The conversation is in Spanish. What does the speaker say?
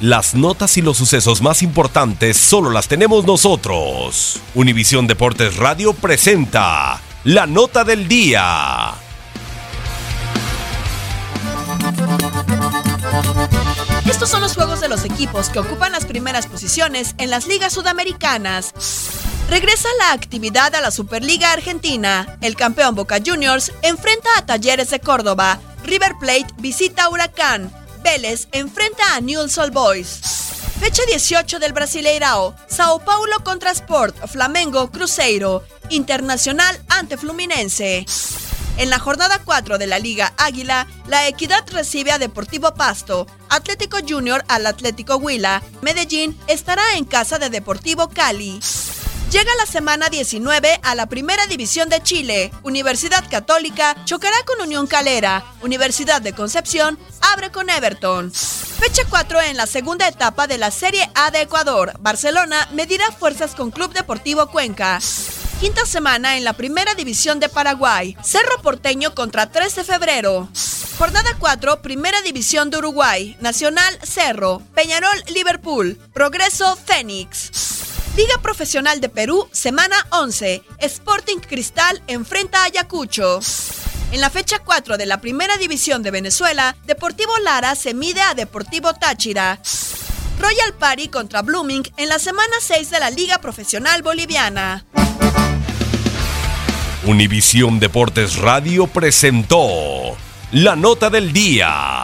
Las notas y los sucesos más importantes solo las tenemos nosotros. Univisión Deportes Radio presenta la nota del día. Estos son los juegos de los equipos que ocupan las primeras posiciones en las ligas sudamericanas. Regresa la actividad a la Superliga Argentina. El campeón Boca Juniors enfrenta a Talleres de Córdoba. River Plate visita a Huracán. Vélez enfrenta a Newell's Old Boys. Fecha 18 del Brasileirao. Sao Paulo contra Sport. Flamengo Cruzeiro. Internacional ante Fluminense. En la jornada 4 de la Liga Águila, la Equidad recibe a Deportivo Pasto, Atlético Junior al Atlético Huila, Medellín estará en casa de Deportivo Cali. Llega la semana 19 a la Primera División de Chile. Universidad Católica chocará con Unión Calera. Universidad de Concepción abre con Everton. Fecha 4 en la segunda etapa de la Serie A de Ecuador. Barcelona medirá fuerzas con Club Deportivo Cuenca. Quinta semana en la Primera División de Paraguay. Cerro Porteño contra 3 de febrero. Jornada 4, Primera División de Uruguay. Nacional Cerro. Peñarol Liverpool. Progreso Fénix. Liga Profesional de Perú, semana 11. Sporting Cristal enfrenta a Ayacucho. En la fecha 4 de la Primera División de Venezuela, Deportivo Lara se mide a Deportivo Táchira. Royal Party contra Blooming en la semana 6 de la Liga Profesional Boliviana. Univisión Deportes Radio presentó la nota del día.